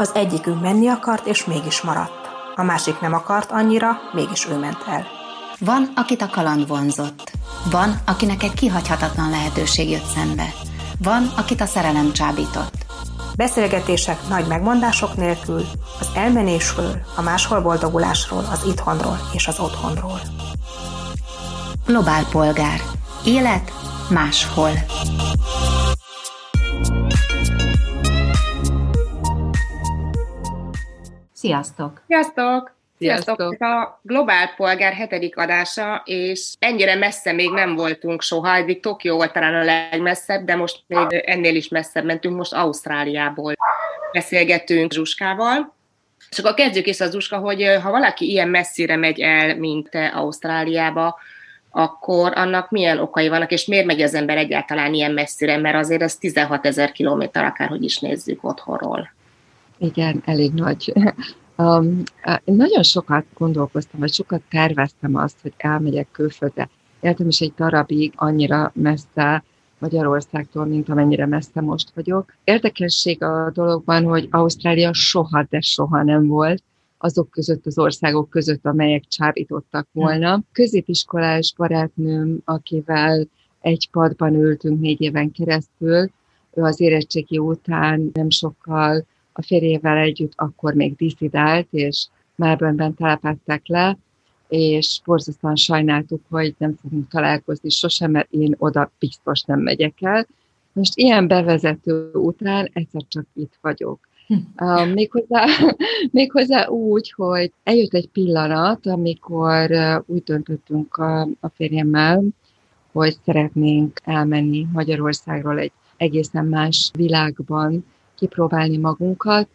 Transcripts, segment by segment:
Az egyikünk menni akart, és mégis maradt. A másik nem akart annyira, mégis ő ment el. Van, akit a kaland vonzott. Van, akinek egy kihagyhatatlan lehetőség jött szembe. Van, akit a szerelem csábított. Beszélgetések nagy megmondások nélkül, az elmenésről, a máshol boldogulásról, az itthonról és az otthonról. Globál polgár. Élet máshol. Sziasztok! Sziasztok! Sziasztok! Ez a Globál Polgár hetedik adása, és ennyire messze még nem voltunk soha, eddig Tokió volt talán a legmesszebb, de most még ennél is messzebb mentünk, most Ausztráliából beszélgetünk Zsuskával. És akkor kezdjük is az Zsuska, hogy ha valaki ilyen messzire megy el, mint te Ausztráliába, akkor annak milyen okai vannak, és miért megy az ember egyáltalán ilyen messzire, mert azért ez 16 ezer kilométer, akárhogy is nézzük otthonról. Igen, elég nagy. Um, én nagyon sokat gondolkoztam, vagy sokat terveztem azt, hogy elmegyek külföldre. Éltem is egy darabig annyira messze Magyarországtól, mint amennyire messze most vagyok. Érdekesség a dologban, hogy Ausztrália soha, de soha nem volt azok között az országok között, amelyek csábítottak volna. Középiskolás barátnőm, akivel egy padban ültünk négy éven keresztül, ő az érettségi után nem sokkal a férjével együtt akkor még diszidált, és Melbourneben telepettek le, és borzasztóan sajnáltuk, hogy nem fogunk találkozni sosem, mert én oda biztos nem megyek el. Most ilyen bevezető után egyszer csak itt vagyok. Uh, méghozzá, méghozzá úgy, hogy eljött egy pillanat, amikor úgy döntöttünk a, a férjemmel, hogy szeretnénk elmenni Magyarországról egy egészen más világban, kipróbálni magunkat,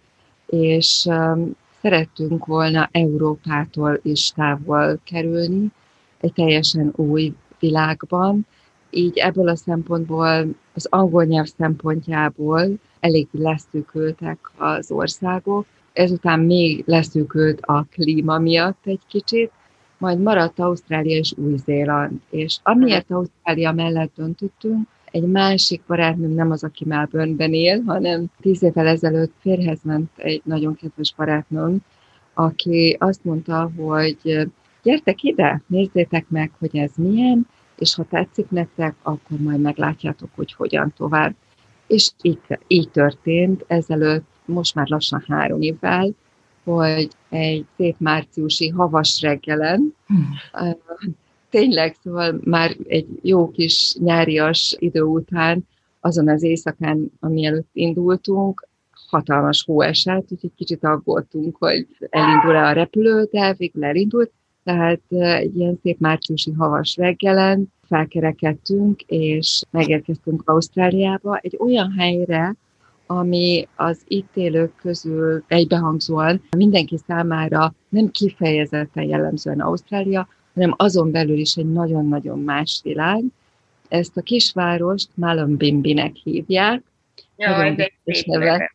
és um, szerettünk volna Európától is távol kerülni, egy teljesen új világban. Így ebből a szempontból, az angol nyelv szempontjából elég leszűkültek az országok, ezután még leszűkült a klíma miatt egy kicsit, majd maradt Ausztrália és Új-Zéland. És amiért Ausztrália mellett döntöttünk, egy másik barátnőm nem az, aki Melbourneben él, hanem tíz évvel ezelőtt férhez ment egy nagyon kedves barátnőm, aki azt mondta, hogy gyertek ide, nézzétek meg, hogy ez milyen, és ha tetszik nektek, akkor majd meglátjátok, hogy hogyan tovább. És így, így történt ezelőtt, most már lassan három évvel, hogy egy szép márciusi havas reggelen hmm tényleg, szóval már egy jó kis nyárias idő után, azon az éjszakán, amielőtt indultunk, hatalmas hó esett, úgyhogy kicsit aggódtunk, hogy elindul-e a repülő, de végül elindult. Tehát egy ilyen szép márciusi havas reggelen felkerekedtünk, és megérkeztünk Ausztráliába, egy olyan helyre, ami az itt élők közül egybehangzóan mindenki számára nem kifejezetten jellemzően Ausztrália, hanem azon belül is egy nagyon-nagyon más világ. Ezt a kisvárost Malambimbinek hívják. Jaj, de neve.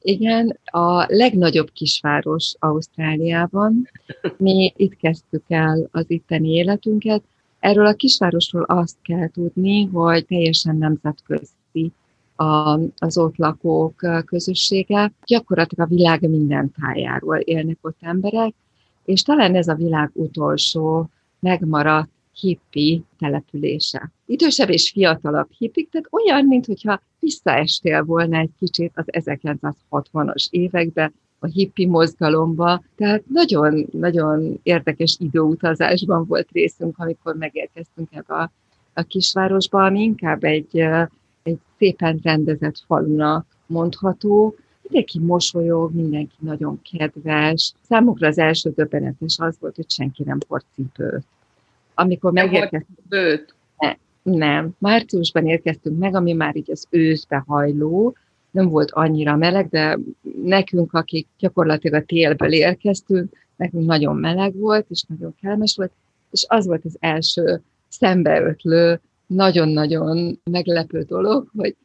Igen, a legnagyobb kisváros Ausztráliában. Mi itt kezdtük el az itteni életünket. Erről a kisvárosról azt kell tudni, hogy teljesen nemzetközi a, az ott lakók közössége. Gyakorlatilag a világ minden tájáról élnek ott emberek, és talán ez a világ utolsó megmaradt hippi települése. Idősebb és fiatalabb hippik, tehát olyan, mintha visszaestél volna egy kicsit az 1960-as évekbe, a hippi mozgalomba, tehát nagyon-nagyon érdekes időutazásban volt részünk, amikor megérkeztünk ebbe a, a kisvárosba, ami inkább egy, egy szépen rendezett falunak mondható, mindenki mosolyog, mindenki nagyon kedves. Számukra az első döbbenetes az volt, hogy senki nem hord cipőt. Amikor megérkeztünk... Ne, nem. Márciusban érkeztünk meg, ami már így az őszbe hajló, nem volt annyira meleg, de nekünk, akik gyakorlatilag a télből érkeztünk, nekünk nagyon meleg volt, és nagyon kellemes volt, és az volt az első szembeötlő, nagyon-nagyon meglepő dolog, hogy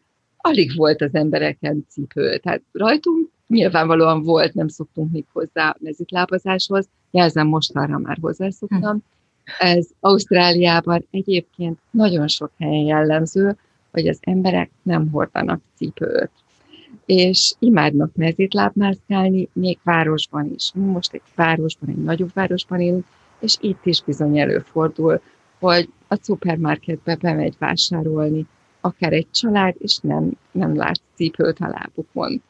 alig volt az embereken cipő. Tehát rajtunk nyilvánvalóan volt, nem szoktunk még hozzá mezitlábazáshoz, jelzem most arra már hozzászoktam. Ez Ausztráliában egyébként nagyon sok helyen jellemző, hogy az emberek nem hordanak cipőt. és imádnak mezítlábmászkálni, még városban is. Most egy városban, egy nagyobb városban élünk, és itt is bizony előfordul, hogy a szupermarketbe bemegy vásárolni, akár egy család, és nem, nem lát cipőt a lábukon.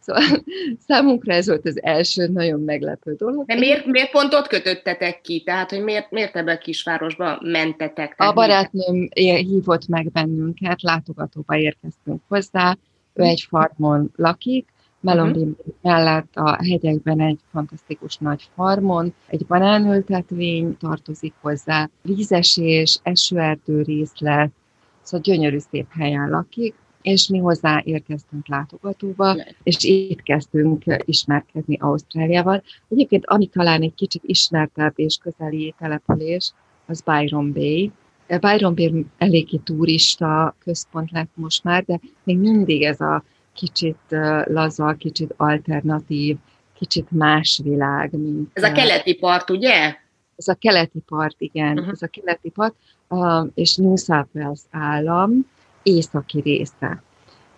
Szóval számunkra ez volt az első nagyon meglepő dolog. De miért, miért pont ott kötöttetek ki? Tehát, hogy miért, miért ebbe a kisvárosba mentetek? A barátnőm hívott meg bennünket, látogatóba érkeztünk hozzá, ő egy farmon lakik, Melonbim uh-huh. mellett a hegyekben egy fantasztikus nagy farmon, egy banánültetvény tartozik hozzá, vízesés, esőerdő részlet, szóval gyönyörű szép helyen lakik, és mi hozzá érkeztünk látogatóba, és itt kezdtünk ismerkedni Ausztráliával. Egyébként, ami talán egy kicsit ismertebb és közeli település, az Byron Bay. Byron Bay eléggé turista központ lett most már, de még mindig ez a kicsit laza, kicsit alternatív, kicsit más világ. Mint, ez a keleti part, ugye? Ez a keleti part, igen, uh-huh. ez a keleti part, és New South Wales állam, északi része.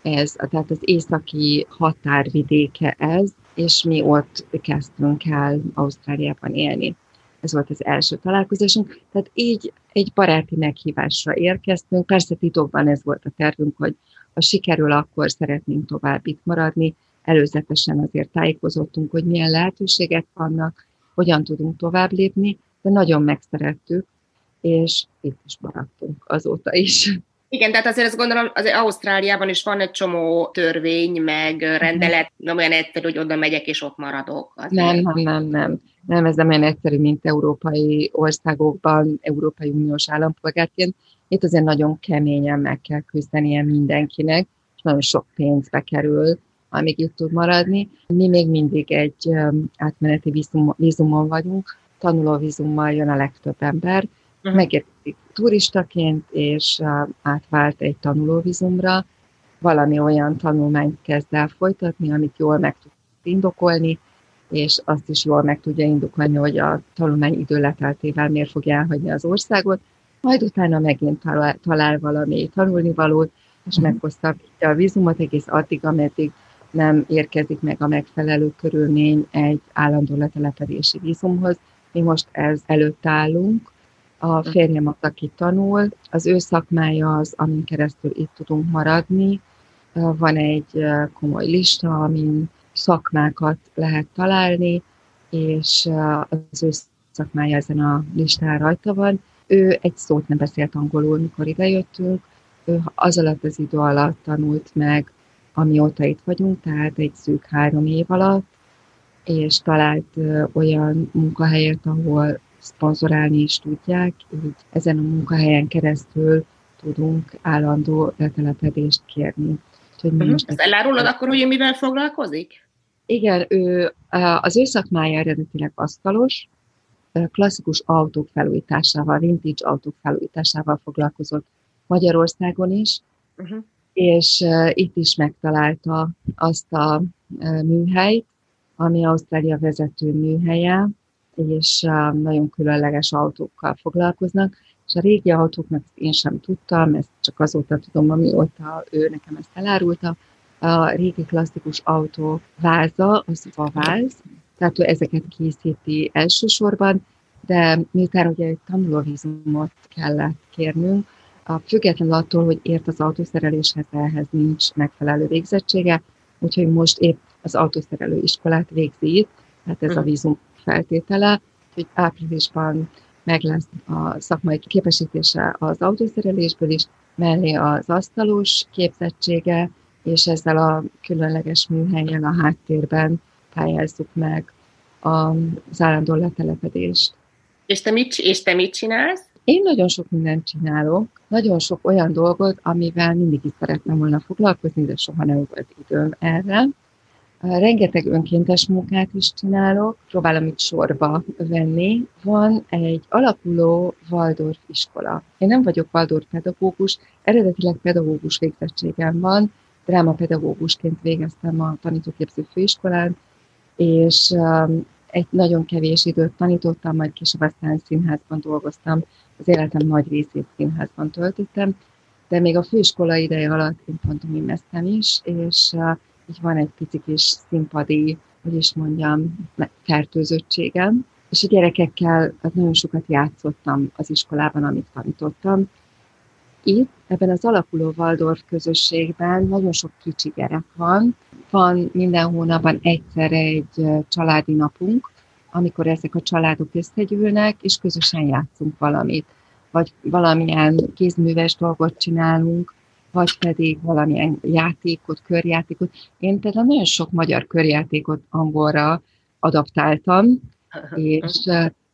Ez, tehát az északi határvidéke ez, és mi ott kezdtünk el Ausztráliában élni. Ez volt az első találkozásunk. Tehát így egy baráti meghívásra érkeztünk. Persze titokban ez volt a tervünk, hogy ha sikerül, akkor szeretnénk tovább itt maradni. Előzetesen azért tájékozottunk, hogy milyen lehetőségek vannak, hogyan tudunk tovább lépni, de nagyon megszerettük, és itt is maradtunk azóta is. Igen, tehát azért azt gondolom, azért Ausztráliában is van egy csomó törvény, meg rendelet, nem olyan egyszerű, hogy oda megyek és ott maradok. Azért. Nem, nem, nem, nem. Nem, ez nem olyan egyszerű, mint európai országokban, Európai Uniós állampolgárként. Itt azért nagyon keményen meg kell küzdenie mindenkinek, és nagyon sok pénzbe kerül, amíg itt tud maradni. Mi még mindig egy átmeneti vízum, vízumon vagyunk, tanulóvízummal jön a legtöbb ember, uh-huh. megérkezik turistaként, és átvált egy tanulóvizumra, valami olyan tanulmányt kezd el folytatni, amit jól meg tud indokolni, és azt is jól meg tudja indokolni, hogy a tanulmány idő leteltével miért fogja elhagyni az országot, majd utána megint talál, talál valami tanulnivalót, és uh-huh. meghosszabbítja a vízumot egész addig, ameddig nem érkezik meg a megfelelő körülmény egy állandó letelepedési vízumhoz. Mi most ez előtt állunk, a férjem az, aki tanul, az ő szakmája az, amin keresztül itt tudunk maradni. Van egy komoly lista, amin szakmákat lehet találni, és az ő szakmája ezen a listán rajta van. Ő egy szót nem beszélt angolul, mikor idejöttünk. Ő az alatt az idő alatt tanult meg, amióta itt vagyunk, tehát egy szűk három év alatt, és talált olyan munkahelyet, ahol szponzorálni is tudják, így ezen a munkahelyen keresztül tudunk állandó letelepedést kérni. Úgyhogy uh-huh. most Ezt elárulod akkor, hogy ő mivel foglalkozik? Igen, ő, az ő szakmája eredetileg asztalos, klasszikus autók felújításával, vintage autók felújításával foglalkozott Magyarországon is, uh-huh. és itt is megtalálta azt a műhelyt, ami Ausztrália vezető műhelye, és nagyon különleges autókkal foglalkoznak, és a régi autóknak én sem tudtam, ezt csak azóta tudom, amióta ő nekem ezt elárulta, a régi klasszikus autó váza, az vaváz, tehát ő ezeket készíti elsősorban, de miután ugye egy tanulóvízumot kellett kérnünk, a függetlenül attól, hogy ért az autószereléshez, ehhez nincs megfelelő végzettsége, úgyhogy most épp az autószerelő iskolát végzi itt, tehát ez a hm. vízum feltétele, hogy áprilisban meg lesz a szakmai képesítése az autószerelésből is, mellé az asztalos képzettsége, és ezzel a különleges műhelyen a háttérben pályázzuk meg az állandó letelepedést. És te mit, és te mit csinálsz? Én nagyon sok mindent csinálok, nagyon sok olyan dolgot, amivel mindig is szerettem volna foglalkozni, de soha nem volt időm erre. Rengeteg önkéntes munkát is csinálok, próbálom itt sorba venni. Van egy alakuló Waldorf iskola. Én nem vagyok Waldorf pedagógus, eredetileg pedagógus végzettségem van, drámapedagógusként végeztem a tanítóképző főiskolán, és um, egy nagyon kevés időt tanítottam, majd később aztán színházban dolgoztam, az életem nagy részét színházban töltöttem, de még a főiskola ideje alatt én pantomimeztem is, és uh, így van egy pici kis színpadi, hogy is mondjam, fertőzöttségem, és a gyerekekkel nagyon sokat játszottam az iskolában, amit tanítottam. Itt, ebben az alakuló Waldorf közösségben nagyon sok kicsi gyerek van. Van minden hónapban egyszer egy családi napunk, amikor ezek a családok összegyűlnek, és közösen játszunk valamit. Vagy valamilyen kézműves dolgot csinálunk, vagy pedig valamilyen játékot, körjátékot. Én például nagyon sok magyar körjátékot angolra adaptáltam, és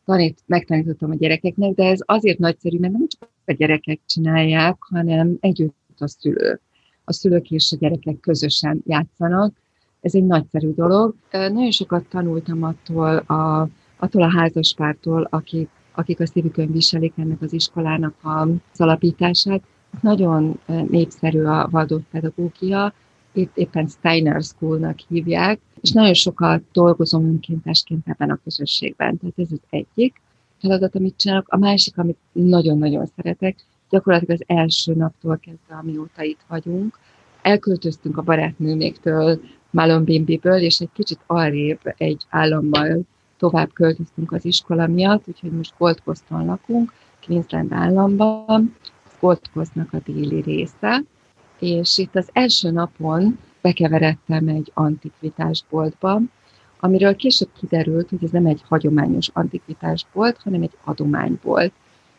tanít, megtanítottam a gyerekeknek, de ez azért nagyszerű, mert nem csak a gyerekek csinálják, hanem együtt a szülők. A szülők és a gyerekek közösen játszanak. Ez egy nagyszerű dolog. Nagyon sokat tanultam attól a, attól a házaspártól, akik, akik a szívükön viselik ennek az iskolának az alapítását. Nagyon népszerű a Waldorf pedagógia, itt éppen Steiner Schoolnak hívják, és nagyon sokat dolgozom önkéntesként ebben a közösségben. Tehát ez az egyik feladat, amit csinálok. A másik, amit nagyon-nagyon szeretek, gyakorlatilag az első naptól kezdve, amióta itt vagyunk, elköltöztünk a barátnőméktől, Malon Bimbiből, és egy kicsit arrébb egy állammal tovább költöztünk az iskola miatt, úgyhogy most Gold Coaston lakunk, Queensland államban, Coastnak a déli része, és itt az első napon bekeveredtem egy antikvitásboltba, amiről később kiderült, hogy ez nem egy hagyományos antikvitásbolt, hanem egy adománybolt.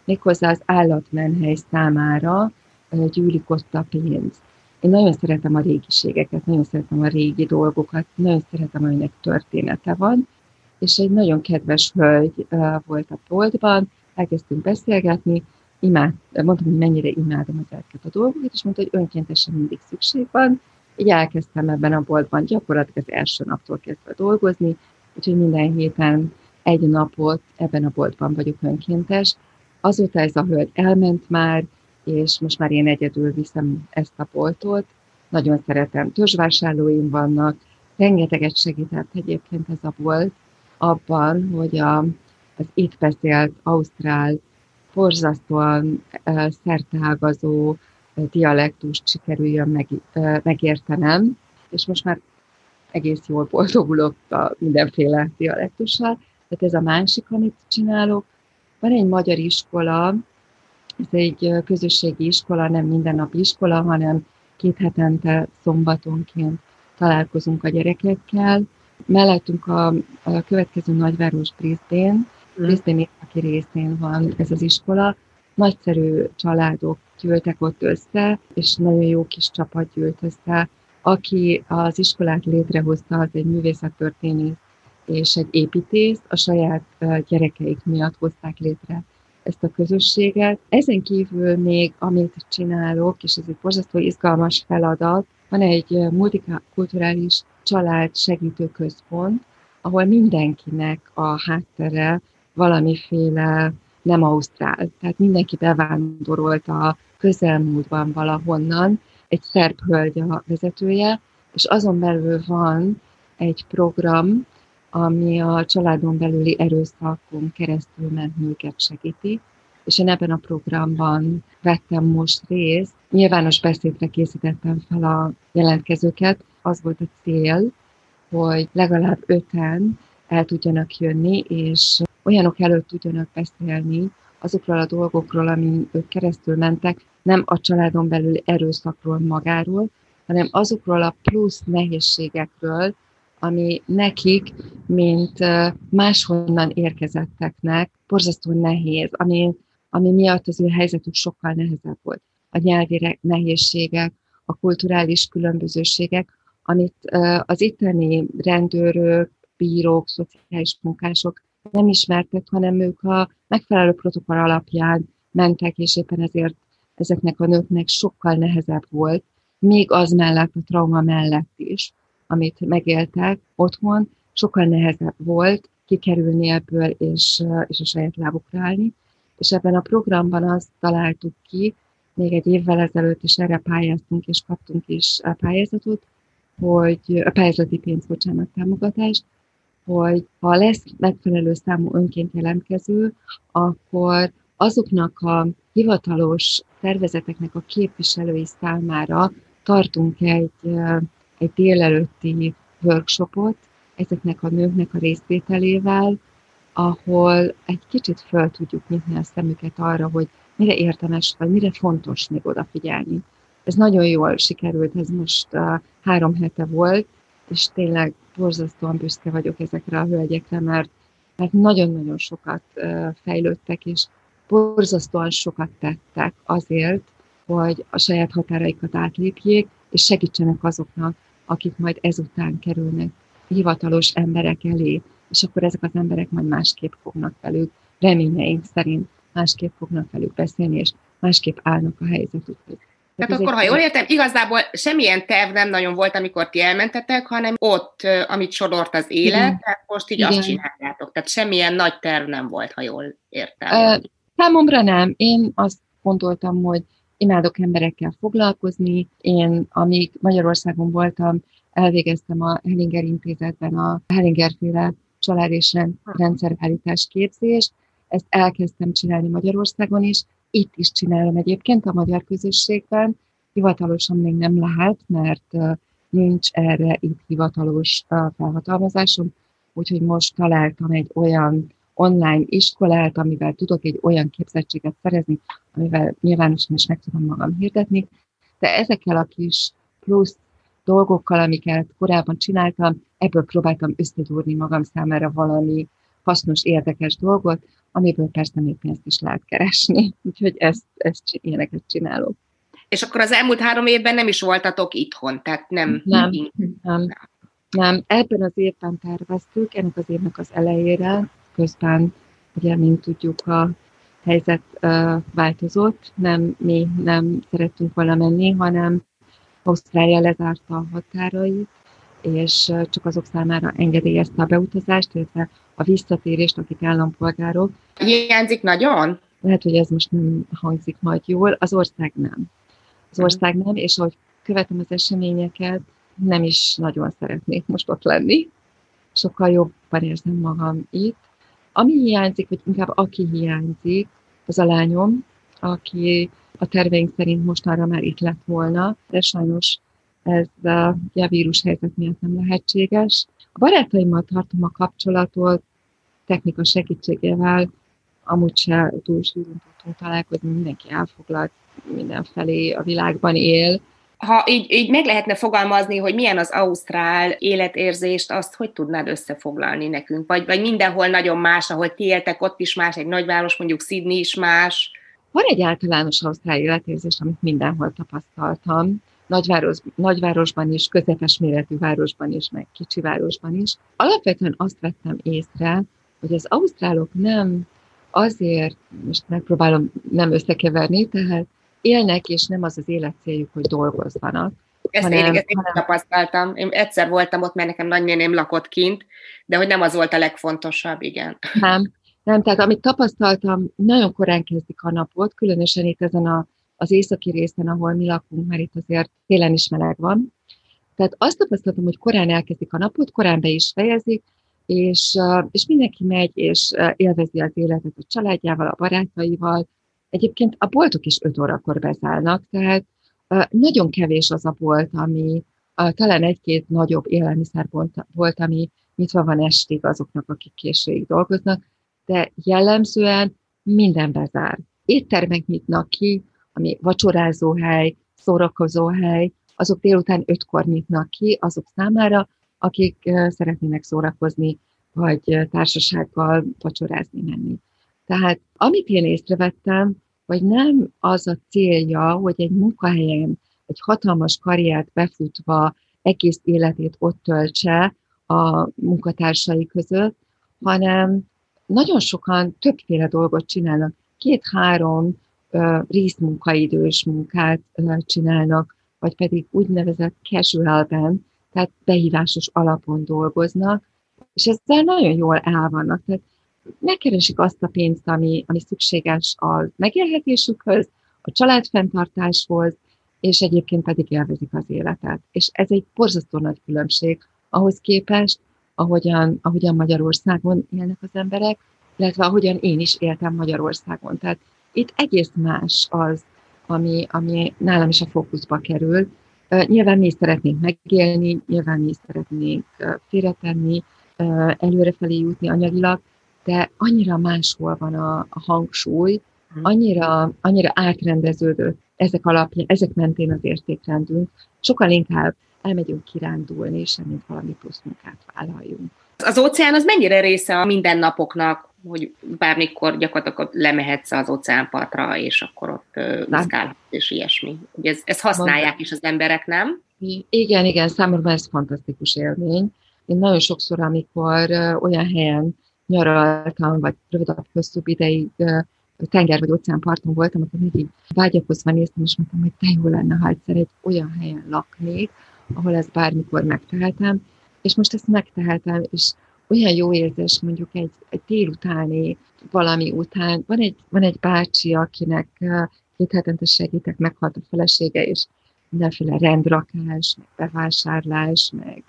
Méghozzá az állatmenhely számára gyűlik ott a pénz. Én nagyon szeretem a régiségeket, nagyon szeretem a régi dolgokat, nagyon szeretem, aminek története van, és egy nagyon kedves hölgy volt a boltban, elkezdtünk beszélgetni, imád, mondtam, hogy mennyire imádom ezeket a dolgokat, és mondta, hogy önkéntesen mindig szükség van. Így elkezdtem ebben a boltban gyakorlatilag az első naptól kezdve dolgozni, úgyhogy minden héten egy napot ebben a boltban vagyok önkéntes. Azóta ez a hölgy elment már, és most már én egyedül viszem ezt a boltot. Nagyon szeretem, törzsvásárlóim vannak, rengeteget segített egyébként ez a bolt abban, hogy a, az itt beszélt ausztrál borzasztóan szerteágazó dialektust sikerüljön meg, megértenem, és most már egész jól boldogulok a mindenféle dialektussal. Tehát ez a másik, amit csinálok. Van egy magyar iskola, ez egy közösségi iskola, nem mindennapi iskola, hanem két hetente szombatonként találkozunk a gyerekekkel. Mellettünk a, a következő nagyváros Brisbane, Brisbane aki részén van ez az iskola. Nagyszerű családok gyűltek ott össze, és nagyon jó kis csapat gyűlt össze. Aki az iskolát létrehozta, az egy művészettörténész és egy építész, a saját gyerekeik miatt hozták létre ezt a közösséget. Ezen kívül még, amit csinálok, és ez egy borzasztó izgalmas feladat, van egy multikulturális család segítő központ, ahol mindenkinek a háttere valamiféle nem ausztrál. Tehát mindenki bevándorolt a közelmúltban valahonnan, egy szerb hölgy a vezetője, és azon belül van egy program, ami a családon belüli erőszakon keresztül ment nőket segíti, és én ebben a programban vettem most részt. Nyilvános beszédre készítettem fel a jelentkezőket. Az volt a cél, hogy legalább öten el tudjanak jönni, és olyanok előtt tudjanak beszélni azokról a dolgokról, amin ők keresztül mentek, nem a családon belül erőszakról magáról, hanem azokról a plusz nehézségekről, ami nekik, mint máshonnan érkezetteknek borzasztó nehéz, ami, ami miatt az ő helyzetük sokkal nehezebb volt. A nyelvi nehézségek, a kulturális különbözőségek, amit az itteni rendőrök, bírók, szociális munkások nem ismertek, hanem ők a megfelelő protokoll alapján mentek, és éppen ezért ezeknek a nőknek sokkal nehezebb volt, még az mellett, a trauma mellett is, amit megéltek otthon, sokkal nehezebb volt kikerülni ebből, és, és a saját lábukra állni. És ebben a programban azt találtuk ki, még egy évvel ezelőtt is erre pályáztunk, és kaptunk is a pályázatot, hogy a pályázati pénz, bocsánat, támogatást, hogy ha lesz megfelelő számú önként jelentkező, akkor azoknak a hivatalos szervezeteknek a képviselői számára tartunk egy, egy délelőtti workshopot ezeknek a nőknek a részvételével, ahol egy kicsit föl tudjuk nyitni a szemüket arra, hogy mire érdemes, vagy mire fontos még odafigyelni. Ez nagyon jól sikerült, ez most uh, három hete volt, és tényleg borzasztóan büszke vagyok ezekre a hölgyekre, mert, mert nagyon-nagyon sokat fejlődtek, és borzasztóan sokat tettek azért, hogy a saját határaikat átlépjék, és segítsenek azoknak, akik majd ezután kerülnek hivatalos emberek elé, és akkor ezek az emberek majd másképp fognak velük, reményeink szerint másképp fognak velük beszélni, és másképp állnak a helyzetükhez. Tehát akkor, ha jól értem, igazából semmilyen terv nem nagyon volt, amikor ti elmentetek, hanem ott, amit sodort az élet, Igen. tehát most így Igen. azt csináljátok. Tehát semmilyen nagy terv nem volt, ha jól értem. Uh, számomra nem. Én azt gondoltam, hogy imádok emberekkel foglalkozni. Én, amíg Magyarországon voltam, elvégeztem a Hellinger intézetben a Hellinger-féle család és rendszerállítás képzést. Ezt elkezdtem csinálni Magyarországon is, itt is csinálom egyébként a magyar közösségben. Hivatalosan még nem lehet, mert nincs erre itt hivatalos felhatalmazásom, úgyhogy most találtam egy olyan online iskolát, amivel tudok egy olyan képzettséget szerezni, amivel nyilvánosan is meg tudom magam hirdetni, de ezekkel a kis plusz dolgokkal, amiket korábban csináltam, ebből próbáltam összegyúrni magam számára valami hasznos, érdekes dolgot, amiből persze még pénzt is lehet keresni. Úgyhogy ezt, ezt ilyeneket csinálok. És akkor az elmúlt három évben nem is voltatok itthon, tehát nem... Nem, nem. nem. Ebben az évben terveztük, ennek az évnek az elejére, közben, ugye, mint tudjuk, a helyzet uh, változott, nem mi nem szerettünk volna menni, hanem Ausztrália lezárta a határait, és csak azok számára engedélyezte a beutazást, illetve a visszatérést, akik állampolgárok. Hiányzik nagyon? Lehet, hogy ez most nem hangzik majd jól, az ország nem. Az mhm. ország nem, és ahogy követem az eseményeket, nem is nagyon szeretnék most ott lenni. Sokkal jobban érzem magam itt. Ami hiányzik, vagy inkább aki hiányzik, az a lányom, aki a terveink szerint mostanra már itt lett volna, de sajnos ez a, a vírus helyzet miatt nem lehetséges. A barátaimmal tartom a kapcsolatot, technika segítségével, amúgy se túl sűrűn tudtunk találkozni, mindenki elfoglalt, mindenfelé a világban él. Ha így, így meg lehetne fogalmazni, hogy milyen az ausztrál életérzést, azt hogy tudnád összefoglalni nekünk? Vagy, vagy mindenhol nagyon más, ahol ti éltek, ott is más, egy nagyváros, mondjuk Sydney is más? Van egy általános ausztrál életérzés, amit mindenhol tapasztaltam nagyváros, nagyvárosban is, közepes méretű városban is, meg kicsi városban is. Alapvetően azt vettem észre, hogy az ausztrálok nem azért, most megpróbálom nem összekeverni, tehát élnek, és nem az az életcéljuk, hogy dolgozzanak. Ezt hanem, én, ezt én hanem... tapasztaltam. Én egyszer voltam ott, mert nekem nagynéném lakott kint, de hogy nem az volt a legfontosabb, igen. Nem, nem, tehát amit tapasztaltam, nagyon korán kezdik a napot, különösen itt ezen a az északi részen, ahol mi lakunk, mert itt azért télen is meleg van. Tehát azt tapasztaltam, hogy korán elkezdik a napot, korán be is fejezik, és, és mindenki megy, és élvezi az életet a családjával, a barátaival. Egyébként a boltok is 5 órakor bezárnak, tehát nagyon kevés az a bolt, ami talán egy-két nagyobb élelmiszerbolt volt, ami nyitva van estig azoknak, akik későig dolgoznak, de jellemzően minden bezár. Éttermek nyitnak ki, ami vacsorázóhely, szórakozóhely, azok délután ötkor nyitnak ki azok számára, akik szeretnének szórakozni, vagy társasággal vacsorázni menni. Tehát amit én észrevettem, hogy nem az a célja, hogy egy munkahelyen egy hatalmas karriert befutva egész életét ott töltse a munkatársai között, hanem nagyon sokan többféle dolgot csinálnak. Két-három részmunkaidős munkát csinálnak, vagy pedig úgynevezett casualben, tehát behívásos alapon dolgoznak, és ezzel nagyon jól el vannak. Tehát megkeresik azt a pénzt, ami, ami szükséges a megélhetésükhöz, a családfenntartáshoz, és egyébként pedig élvezik az életet. És ez egy borzasztó nagy különbség ahhoz képest, ahogyan, ahogyan Magyarországon élnek az emberek, illetve ahogyan én is éltem Magyarországon. Tehát itt egész más az, ami, ami nálam is a fókuszba kerül, Nyilván mi is szeretnénk megélni, nyilván mi is szeretnénk félretenni, előrefelé jutni anyagilag, de annyira máshol van a, a hangsúly, hm. annyira, annyira átrendeződött ezek alapján, ezek mentén az értékrendünk, sokkal inkább elmegyünk kirándulni, semmint valami plusz munkát vállaljunk. Az óceán az mennyire része a mindennapoknak, hogy bármikor gyakorlatilag lemehetsz az óceánpartra, és akkor ott mozgálhatsz, és ilyesmi. Ugye ez, ezt használják is az emberek, nem? Igen, igen, számomra ez fantasztikus élmény. Én nagyon sokszor, amikor olyan helyen nyaraltam, vagy rövidebb, hosszúbb ideig tenger vagy óceánparton voltam, akkor mindig vágyakozva néztem, és mondtam, hogy te jó lenne, ha egyszer egy olyan helyen laknék, ahol ezt bármikor megtehetem, és most ezt megtehetem, és olyan jó érzés mondjuk egy, egy délutáni valami után. Van egy, van egy bácsi, akinek két hetente segítek, meghalt a felesége, és mindenféle rendrakás, meg bevásárlás, meg,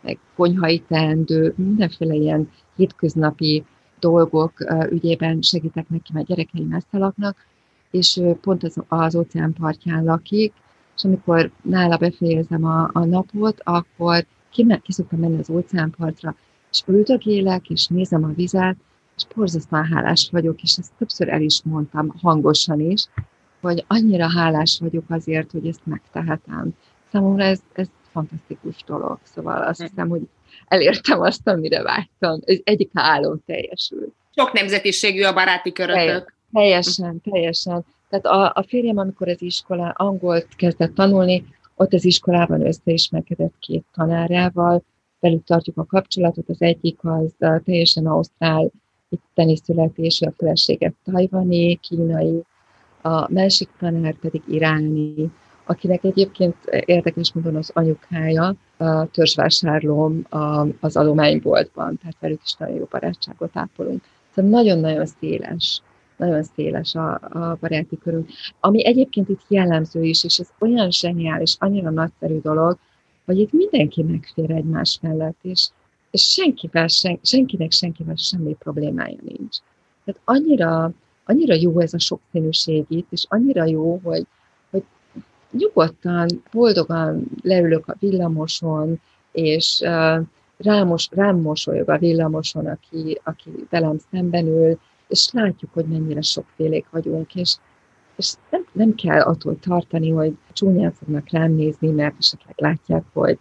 meg konyhai teendő, mindenféle ilyen hétköznapi dolgok ügyében segítek neki, mert gyerekei messze laknak, és pont az, az óceán partján lakik, és amikor nála befejezem a, a napot, akkor ki, ki szoktam menni az óceánpartra, és üldögélek, és nézem a vizet, és borzasztóan hálás vagyok, és ezt többször el is mondtam hangosan is, hogy annyira hálás vagyok azért, hogy ezt megtehetem. Számomra ez, ez fantasztikus dolog, szóval azt hiszem, hogy elértem azt, amire vágytam. Ez egyik álom teljesült. Sok nemzetiségű a baráti körötök. Teljesen, teljesen. Tehát a, a férjem, amikor az iskola angolt kezdett tanulni, ott az iskolában összeismerkedett két tanárával, velük tartjuk a kapcsolatot, az egyik az teljesen ausztrál, itteni születésű, a felesége tajvani, kínai, a másik tanár pedig iráni, akinek egyébként érdekes módon az anyukája a törzsvásárlóm az adományboltban, tehát velük is nagyon jó barátságot ápolunk. Szóval nagyon-nagyon széles, nagyon széles a, a baráti körünk. Ami egyébként itt jellemző is, és ez olyan zseniális, annyira nagyszerű dolog, hogy itt mindenki megfér egymás mellett, és, és senkivel, sen, senkinek senkivel semmi problémája nincs. Tehát annyira, annyira jó ez a sokszínűség itt, és annyira jó, hogy, hogy nyugodtan, boldogan leülök a villamoson, és uh, rámos, rám mosolyog a villamoson, aki, aki velem szemben ül, és látjuk, hogy mennyire sokfélék vagyunk, és, és nem, nem kell attól tartani, hogy csúnyán fognak rám nézni, mert esetleg látják, hogy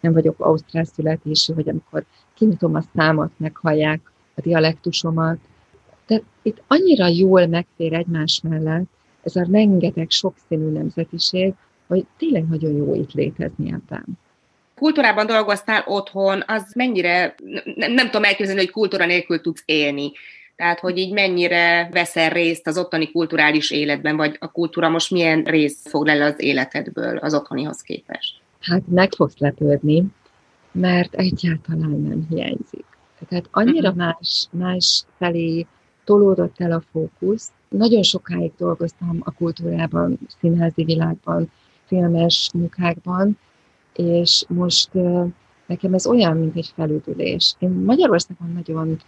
nem vagyok ausztrál születésű, hogy amikor kinyitom a számot, meghallják a dialektusomat. De itt annyira jól megfér egymás mellett ez a rengeteg sokszínű nemzetiség, hogy tényleg nagyon jó itt létezni ebben kultúrában dolgoztál otthon, az mennyire, nem, nem tudom elképzelni, hogy kultúra nélkül tudsz élni. Tehát, hogy így mennyire veszel részt az ottani kulturális életben, vagy a kultúra most milyen részt fog el az életedből az otthonihoz képest? Hát meg fogsz lepődni, mert egyáltalán nem hiányzik. Tehát annyira uh-huh. más, más felé tolódott el a fókusz. Nagyon sokáig dolgoztam a kultúrában, színházi világban, filmes munkákban, és most nekem ez olyan, mint egy felüdülés. Én Magyarországon nagyon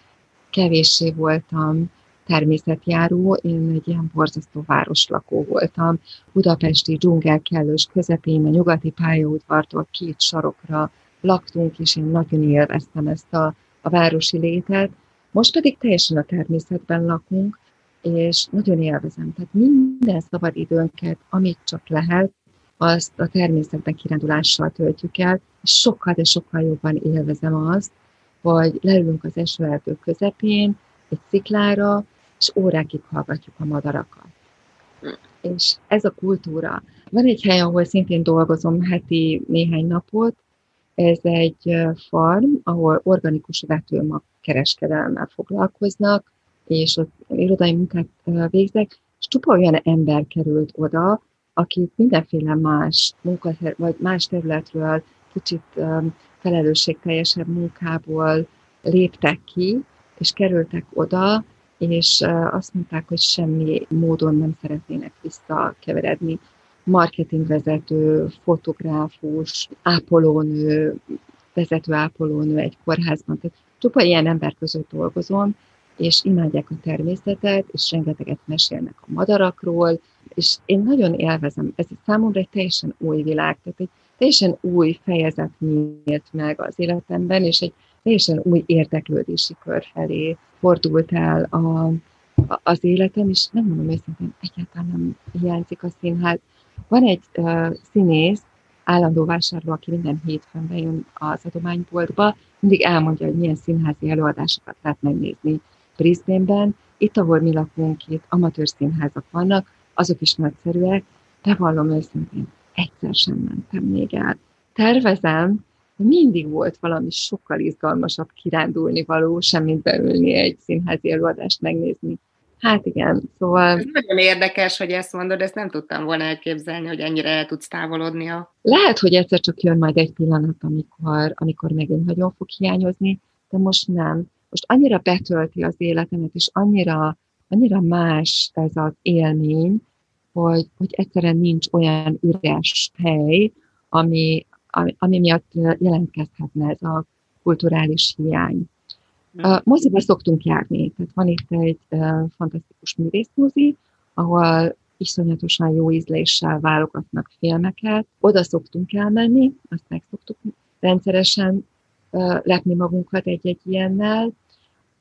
kevéssé voltam természetjáró, én egy ilyen borzasztó városlakó voltam. Budapesti dzsungel kellős közepén, a nyugati pályaudvartól két sarokra laktunk, és én nagyon élveztem ezt a, a városi létet. Most pedig teljesen a természetben lakunk, és nagyon élvezem. Tehát minden szabad időnket, amit csak lehet, azt a természetben kirándulással töltjük el, és sokkal, de sokkal jobban élvezem azt, vagy leülünk az esőerdő közepén, egy sziklára, és órákig hallgatjuk a madarakat. És ez a kultúra. Van egy hely, ahol szintén dolgozom heti néhány napot, ez egy farm, ahol organikus vetőmag kereskedelemmel foglalkoznak, és ott irodai munkát végzek, és csupa olyan ember került oda, akik mindenféle más munkater- vagy más területről kicsit felelősségteljesebb munkából léptek ki, és kerültek oda, és azt mondták, hogy semmi módon nem szeretnének visszakeveredni. Marketingvezető, fotográfus, ápolónő, vezető ápolónő egy kórházban. Tehát csupa ilyen ember között dolgozom, és imádják a természetet, és rengeteget mesélnek a madarakról, és én nagyon élvezem, ez számomra egy teljesen új világ, tehát egy teljesen új fejezet nyílt meg az életemben, és egy teljesen új érdeklődési kör felé fordult el a, a, az életem, és nem mondom őszintén, egyáltalán nem hiányzik a színház. Van egy uh, színész, állandó vásárló, aki minden hétfőn bejön az adományboltba, mindig elmondja, hogy milyen színházi előadásokat lehet megnézni Brisbane-ben. Itt, ahol mi lakunk, itt amatőr színházak vannak, azok is nagyszerűek, bevallom őszintén, egyszer sem mentem még el. Tervezem, mindig volt valami sokkal izgalmasabb kirándulni való, semmit beülni egy színházi előadást megnézni. Hát igen, szóval... Ez nagyon érdekes, hogy ezt mondod, ezt nem tudtam volna elképzelni, hogy ennyire el tudsz távolodni a... Lehet, hogy egyszer csak jön majd egy pillanat, amikor, amikor megint nagyon fog hiányozni, de most nem. Most annyira betölti az életemet, és annyira, annyira más ez az élmény, hogy, hogy egyszerűen nincs olyan üres hely, ami, ami, ami miatt jelentkezhetne ez a kulturális hiány. A moziba szoktunk járni, tehát van itt egy uh, fantasztikus művészmozi, ahol iszonyatosan jó ízléssel válogatnak filmeket. Oda szoktunk elmenni, azt meg szoktuk rendszeresen uh, lepni magunkat egy-egy ilyennel.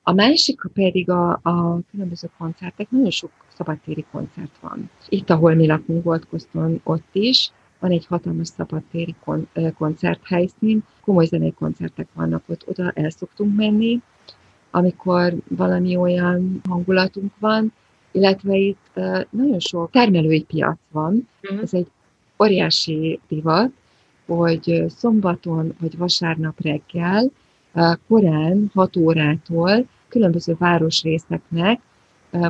A másik pedig a, a különböző koncertek, nagyon sok szabadtéri koncert van. Itt, ahol mi lakunk volt Koszton, ott is, van egy hatalmas szabadtéri kon, koncerthelyszín, komoly zenei koncertek vannak ott, oda el szoktunk menni, amikor valami olyan hangulatunk van, illetve itt nagyon sok termelői piac van. Uh-huh. Ez egy óriási divat, hogy szombaton vagy vasárnap reggel korán 6 órától különböző városrészeknek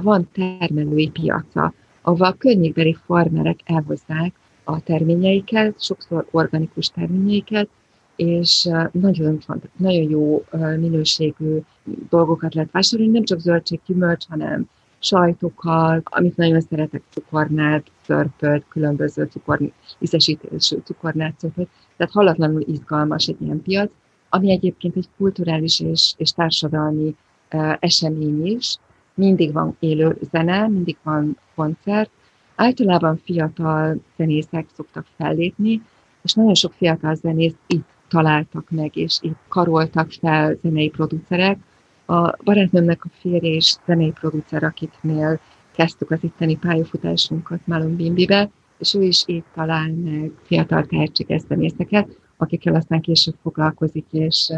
van termelői piaca, ahol a környékbeli farmerek elhozzák a terményeiket, sokszor organikus terményeiket, és nagyon, nagyon jó minőségű dolgokat lehet vásárolni, nem csak zöldség, gyümölcs, hanem sajtokat, amit nagyon szeretek, cukornát, szörpöt, különböző cukor, ízesítésű cukornát, szörpöt. Tehát hallatlanul izgalmas egy ilyen piac, ami egyébként egy kulturális és, és társadalmi esemény is. Mindig van élő zene, mindig van koncert. Általában fiatal zenészek szoktak fellépni, és nagyon sok fiatal zenész itt találtak meg, és itt karoltak fel zenei producerek. A barátnőmnek a férje és zenei producer, akiknél kezdtük az itteni pályafutásunkat Malon Bimbibe, és ő is itt talál meg fiatal tehetséges zenészeket, akikkel aztán később foglalkozik, és,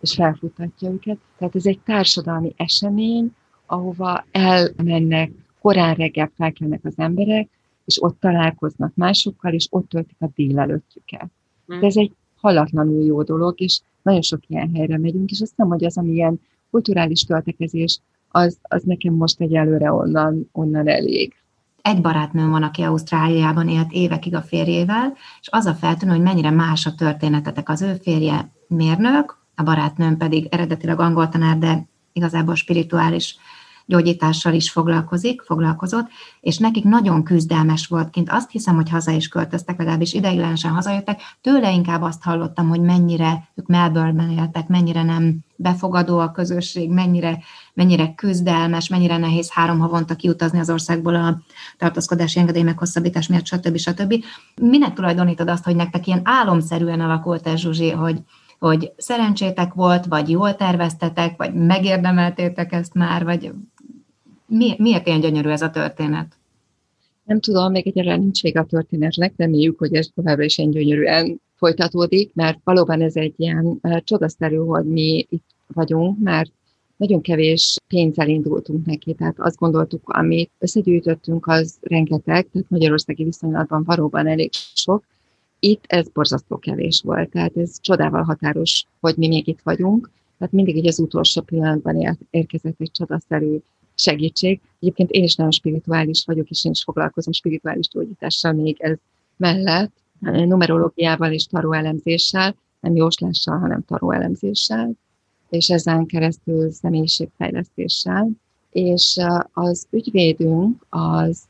és felfutatja őket. Tehát ez egy társadalmi esemény, ahova elmennek, korán reggel felkelnek az emberek, és ott találkoznak másokkal, és ott töltik a délelőttjüket. De ez egy hallatlanul jó dolog, és nagyon sok ilyen helyre megyünk, és azt hiszem, hogy az, ami ilyen kulturális töltekezés, az, az nekem most egyelőre onnan, onnan elég. Egy barátnőm van, aki Ausztráliában élt évekig a férjével, és az a feltűnő, hogy mennyire más a történetetek. Az ő férje mérnök, a barátnőm pedig eredetileg angol tanár, de igazából spirituális gyógyítással is foglalkozik, foglalkozott, és nekik nagyon küzdelmes volt kint. Azt hiszem, hogy haza is költöztek, legalábbis ideiglenesen hazajöttek. Tőle inkább azt hallottam, hogy mennyire ők Melbourne-ben éltek, mennyire nem befogadó a közösség, mennyire, mennyire küzdelmes, mennyire nehéz három havonta kiutazni az országból a tartózkodási engedély meghosszabbítás miatt, stb. stb. Minek tulajdonítod azt, hogy nektek ilyen álomszerűen alakult ez, Zsuzsi, hogy, hogy szerencsétek volt, vagy jól terveztetek, vagy megérdemeltétek ezt már, vagy mi, miért ilyen gyönyörű ez a történet? Nem tudom, még egyre nincs vége a történetnek, reméljük, hogy ez továbbra is ilyen gyönyörűen folytatódik, mert valóban ez egy ilyen csodaszerű, hogy mi itt vagyunk, mert nagyon kevés pénzzel indultunk neki, tehát azt gondoltuk, amit összegyűjtöttünk, az rengeteg, tehát magyarországi viszonylatban valóban elég sok. Itt ez borzasztó kevés volt, tehát ez csodával határos, hogy mi még itt vagyunk. Tehát mindig így az utolsó pillanatban érkezett egy csodaszerű segítség. Egyébként én is nagyon spirituális vagyok, és én is foglalkozom spirituális gyógyítással még ez mellett, numerológiával és taró elemzéssel, nem jóslással, hanem taró elemzéssel, és ezen keresztül személyiségfejlesztéssel. És az ügyvédünk, az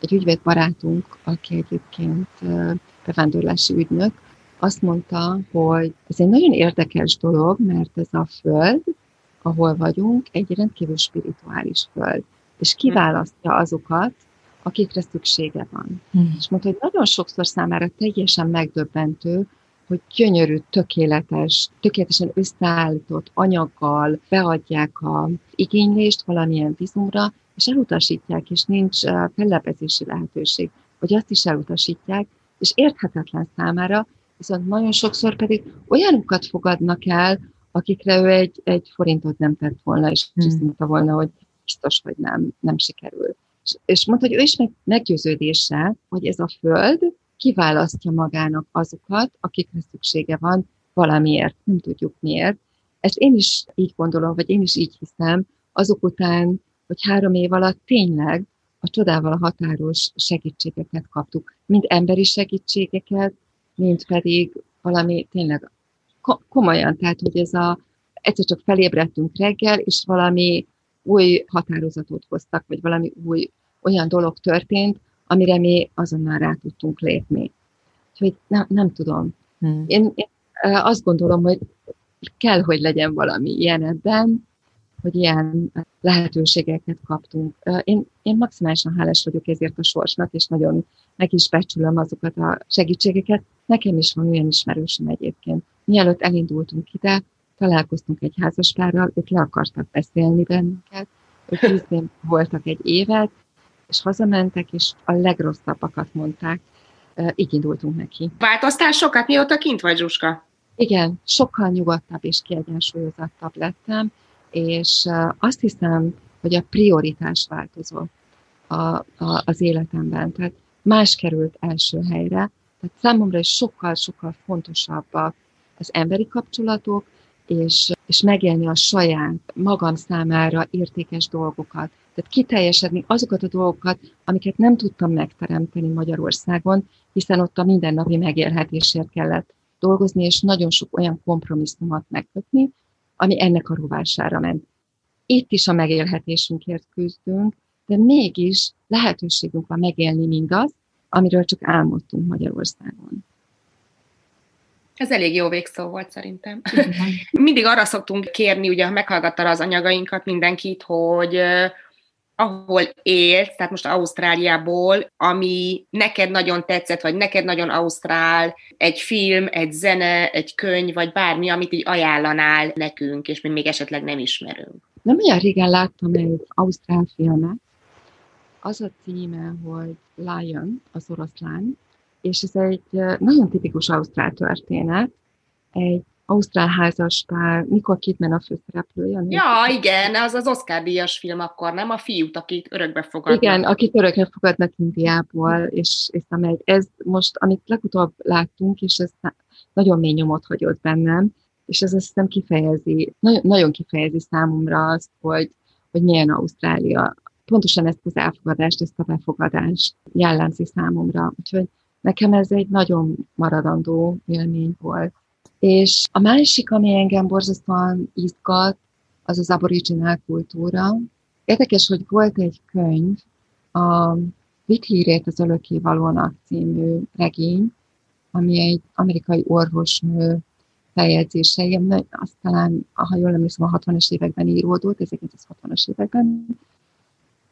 egy ügyvéd barátunk, aki egyébként bevándorlási ügynök, azt mondta, hogy ez egy nagyon érdekes dolog, mert ez a föld, ahol vagyunk, egy rendkívül spirituális föld. És kiválasztja azokat, akikre szüksége van. Hmm. És mondta, hogy nagyon sokszor számára teljesen megdöbbentő, hogy gyönyörű, tökéletes, tökéletesen összeállított anyaggal beadják a igénylést valamilyen vizumra, és elutasítják, és nincs fellepezési lehetőség, hogy azt is elutasítják, és érthetetlen számára, viszont nagyon sokszor pedig olyanokat fogadnak el, akikre ő egy, egy forintot nem tett volna, és hmm. azt mondta volna, hogy biztos, hogy nem, nem sikerül. És, és mondta, hogy ő is meg, meggyőződése, hogy ez a föld kiválasztja magának azokat, akikre szüksége van valamiért, nem tudjuk miért. Ezt én is így gondolom, vagy én is így hiszem, azok után, hogy három év alatt tényleg a csodával határos segítségeket kaptuk. Mind emberi segítségeket, mint pedig valami tényleg komolyan, tehát hogy ez a, egyszer csak felébredtünk reggel, és valami új határozatot hoztak, vagy valami új olyan dolog történt, amire mi azonnal rá tudtunk lépni. Úgyhogy nem, nem tudom. Hmm. Én, én azt gondolom, hogy kell, hogy legyen valami ilyen ebben, hogy ilyen lehetőségeket kaptunk. Én, én maximálisan hálás vagyok ezért a sorsnak, és nagyon meg is becsülöm azokat a segítségeket. Nekem is van olyan ismerősöm egyébként. Mielőtt elindultunk ide, találkoztunk egy házaspárral, ők le akartak beszélni bennünket, ők voltak egy évet, és hazamentek, és a legrosszabbakat mondták. Így indultunk neki. Változtál sokat, mióta kint vagy, Zsuska? Igen, sokkal nyugodtabb és kiegyensúlyozottabb lettem, és azt hiszem, hogy a prioritás változott a, a, az életemben. Tehát más került első helyre. Tehát számomra is sokkal-sokkal fontosabbak az emberi kapcsolatok, és, és megélni a saját magam számára értékes dolgokat. Tehát kiteljesedni azokat a dolgokat, amiket nem tudtam megteremteni Magyarországon, hiszen ott a mindennapi megélhetésért kellett dolgozni, és nagyon sok olyan kompromisszumot megkötni, ami ennek a rovására ment. Itt is a megélhetésünkért küzdünk, de mégis lehetőségünk van megélni mindaz, amiről csak álmodtunk Magyarországon. Ez elég jó végszó volt szerintem. Mindig arra szoktunk kérni, ugye, ha meghallgatta az anyagainkat mindenkit, hogy ahol élsz, tehát most Ausztráliából, ami neked nagyon tetszett, vagy neked nagyon ausztrál, egy film, egy zene, egy könyv, vagy bármi, amit így ajánlanál nekünk, és mi még esetleg nem ismerünk. Nem olyan régen láttam egy ausztrál filmet, az a címe, hogy Lion, az oroszlán, és ez egy nagyon tipikus ausztrál történet, egy ausztrál házaspár, Nicole Kidman a főszereplője. Ja, igen, az az Oscar díjas film akkor, nem? A fiút, akit örökbe fogadnak. Igen, akit örökbe fogadnak Indiából, és, és megy. Ez most, amit legutóbb láttunk, és ez nagyon mély nyomot hagyott bennem, és ez azt hiszem kifejezi, nagyon, nagyon kifejezi számomra azt, hogy, hogy milyen Ausztrália. Pontosan ezt az elfogadást, ezt a befogadást jellemzi számomra. Úgyhogy nekem ez egy nagyon maradandó élmény volt. És a másik, ami engem borzasztóan izgat, az az aboriginál kultúra. Érdekes, hogy volt egy könyv, a Vitlirét az valónak című regény, ami egy amerikai orvosnő feljegyzései, azt talán, ha jól emlékszem, a 60-as években íródott, 1960-as években,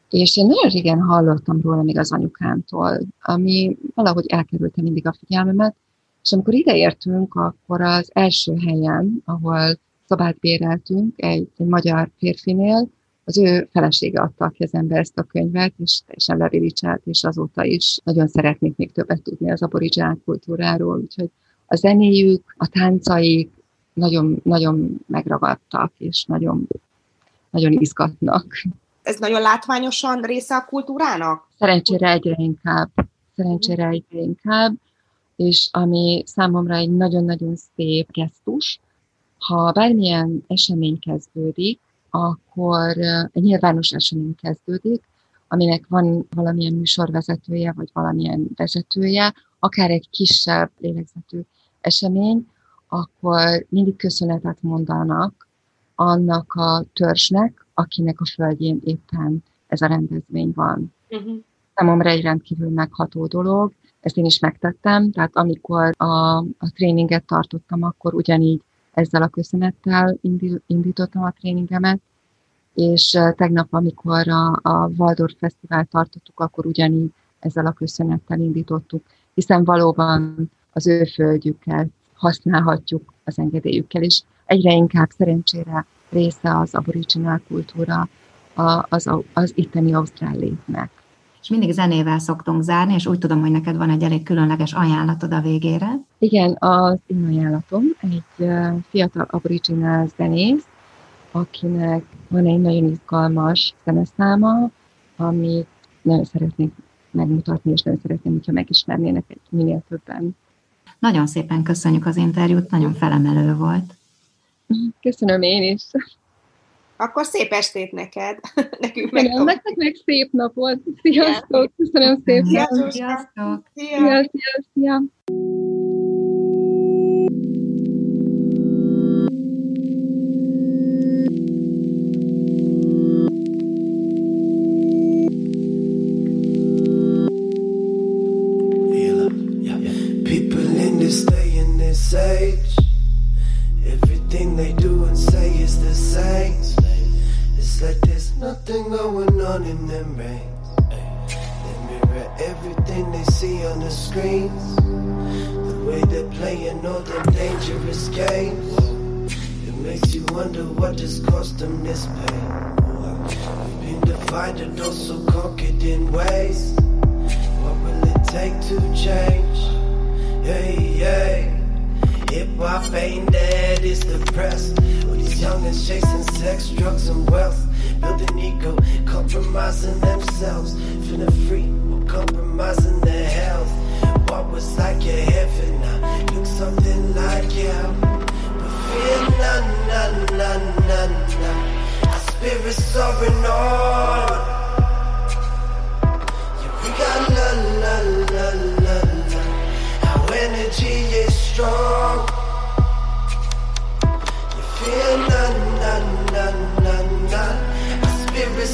és én nagyon régen hallottam róla még az anyukámtól, ami valahogy elkerülte mindig a figyelmemet, és amikor ideértünk, akkor az első helyen, ahol szobát béreltünk, egy, egy magyar férfinél, az ő felesége adta a kezembe ezt a könyvet, és teljesen levilicsált, és azóta is nagyon szeretnék még többet tudni az aboriginál kultúráról, úgyhogy a zenéjük, a táncaik nagyon, nagyon megragadtak, és nagyon, nagyon izgatnak. Ez nagyon látványosan része a kultúrának? Szerencsére egyre inkább. Szerencsére egyre inkább és ami számomra egy nagyon-nagyon szép gesztus, ha bármilyen esemény kezdődik, akkor egy nyilvános esemény kezdődik, aminek van valamilyen műsorvezetője, vagy valamilyen vezetője, akár egy kisebb lélegzetű esemény, akkor mindig köszönetet mondanak annak a törzsnek, akinek a földjén éppen ez a rendezvény van. Uh-huh. Számomra egy rendkívül megható dolog, ezt én is megtettem, tehát amikor a, a tréninget tartottam, akkor ugyanígy ezzel a köszönettel indítottam a tréningemet, és tegnap, amikor a, a Waldorf Fesztivál tartottuk, akkor ugyanígy ezzel a köszönettel indítottuk, hiszen valóban az ő földjüket használhatjuk az engedélyükkel, és egyre inkább szerencsére része az aboriginál kultúra az, az itteni ausztrál létnek és mindig zenével szoktunk zárni, és úgy tudom, hogy neked van egy elég különleges ajánlatod a végére. Igen, az én ajánlatom egy fiatal aboriginál zenész, akinek van egy nagyon izgalmas zeneszáma, amit nagyon szeretnék megmutatni, és nagyon szeretném, hogyha megismernének egy minél többen. Nagyon szépen köszönjük az interjút, nagyon felemelő volt. Köszönöm én is. Akkor szép estét neked. Nekünk meg meg szép napot. Sziasztok! Köszönöm szépen! Sziasztok! Sziasztok! Szia, szia, szia.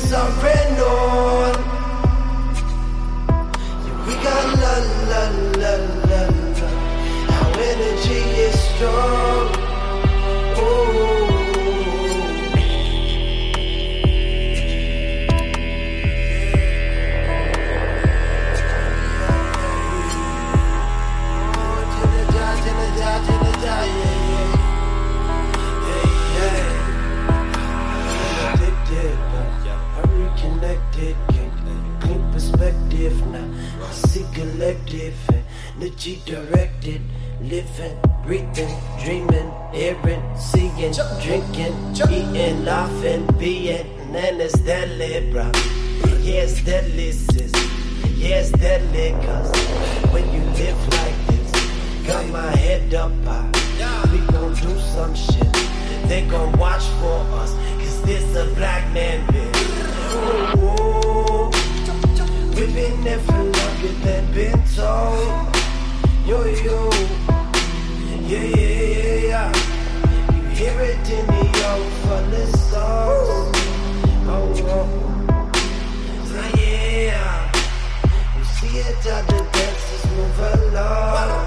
surrender all. Yeah, we got la la la la la. Our energy is strong. you directed. Living, breathing, dreaming, hearing, seeing, drinking, eating, laughing, being, and it's deadly, bro. Yes, the deadly, sis. Yes, deadly, cause when you live like this, got my head up high. We gon' do some shit. They gon' watch for us, cause this a black man, bitch. Ooh, ooh. We've been there for longer than been told. Yo, yo. Yeah, yeah, yeah, yeah. Hear it in the old funny songs. Oh, oh. So, yeah. You see it at the dances move along.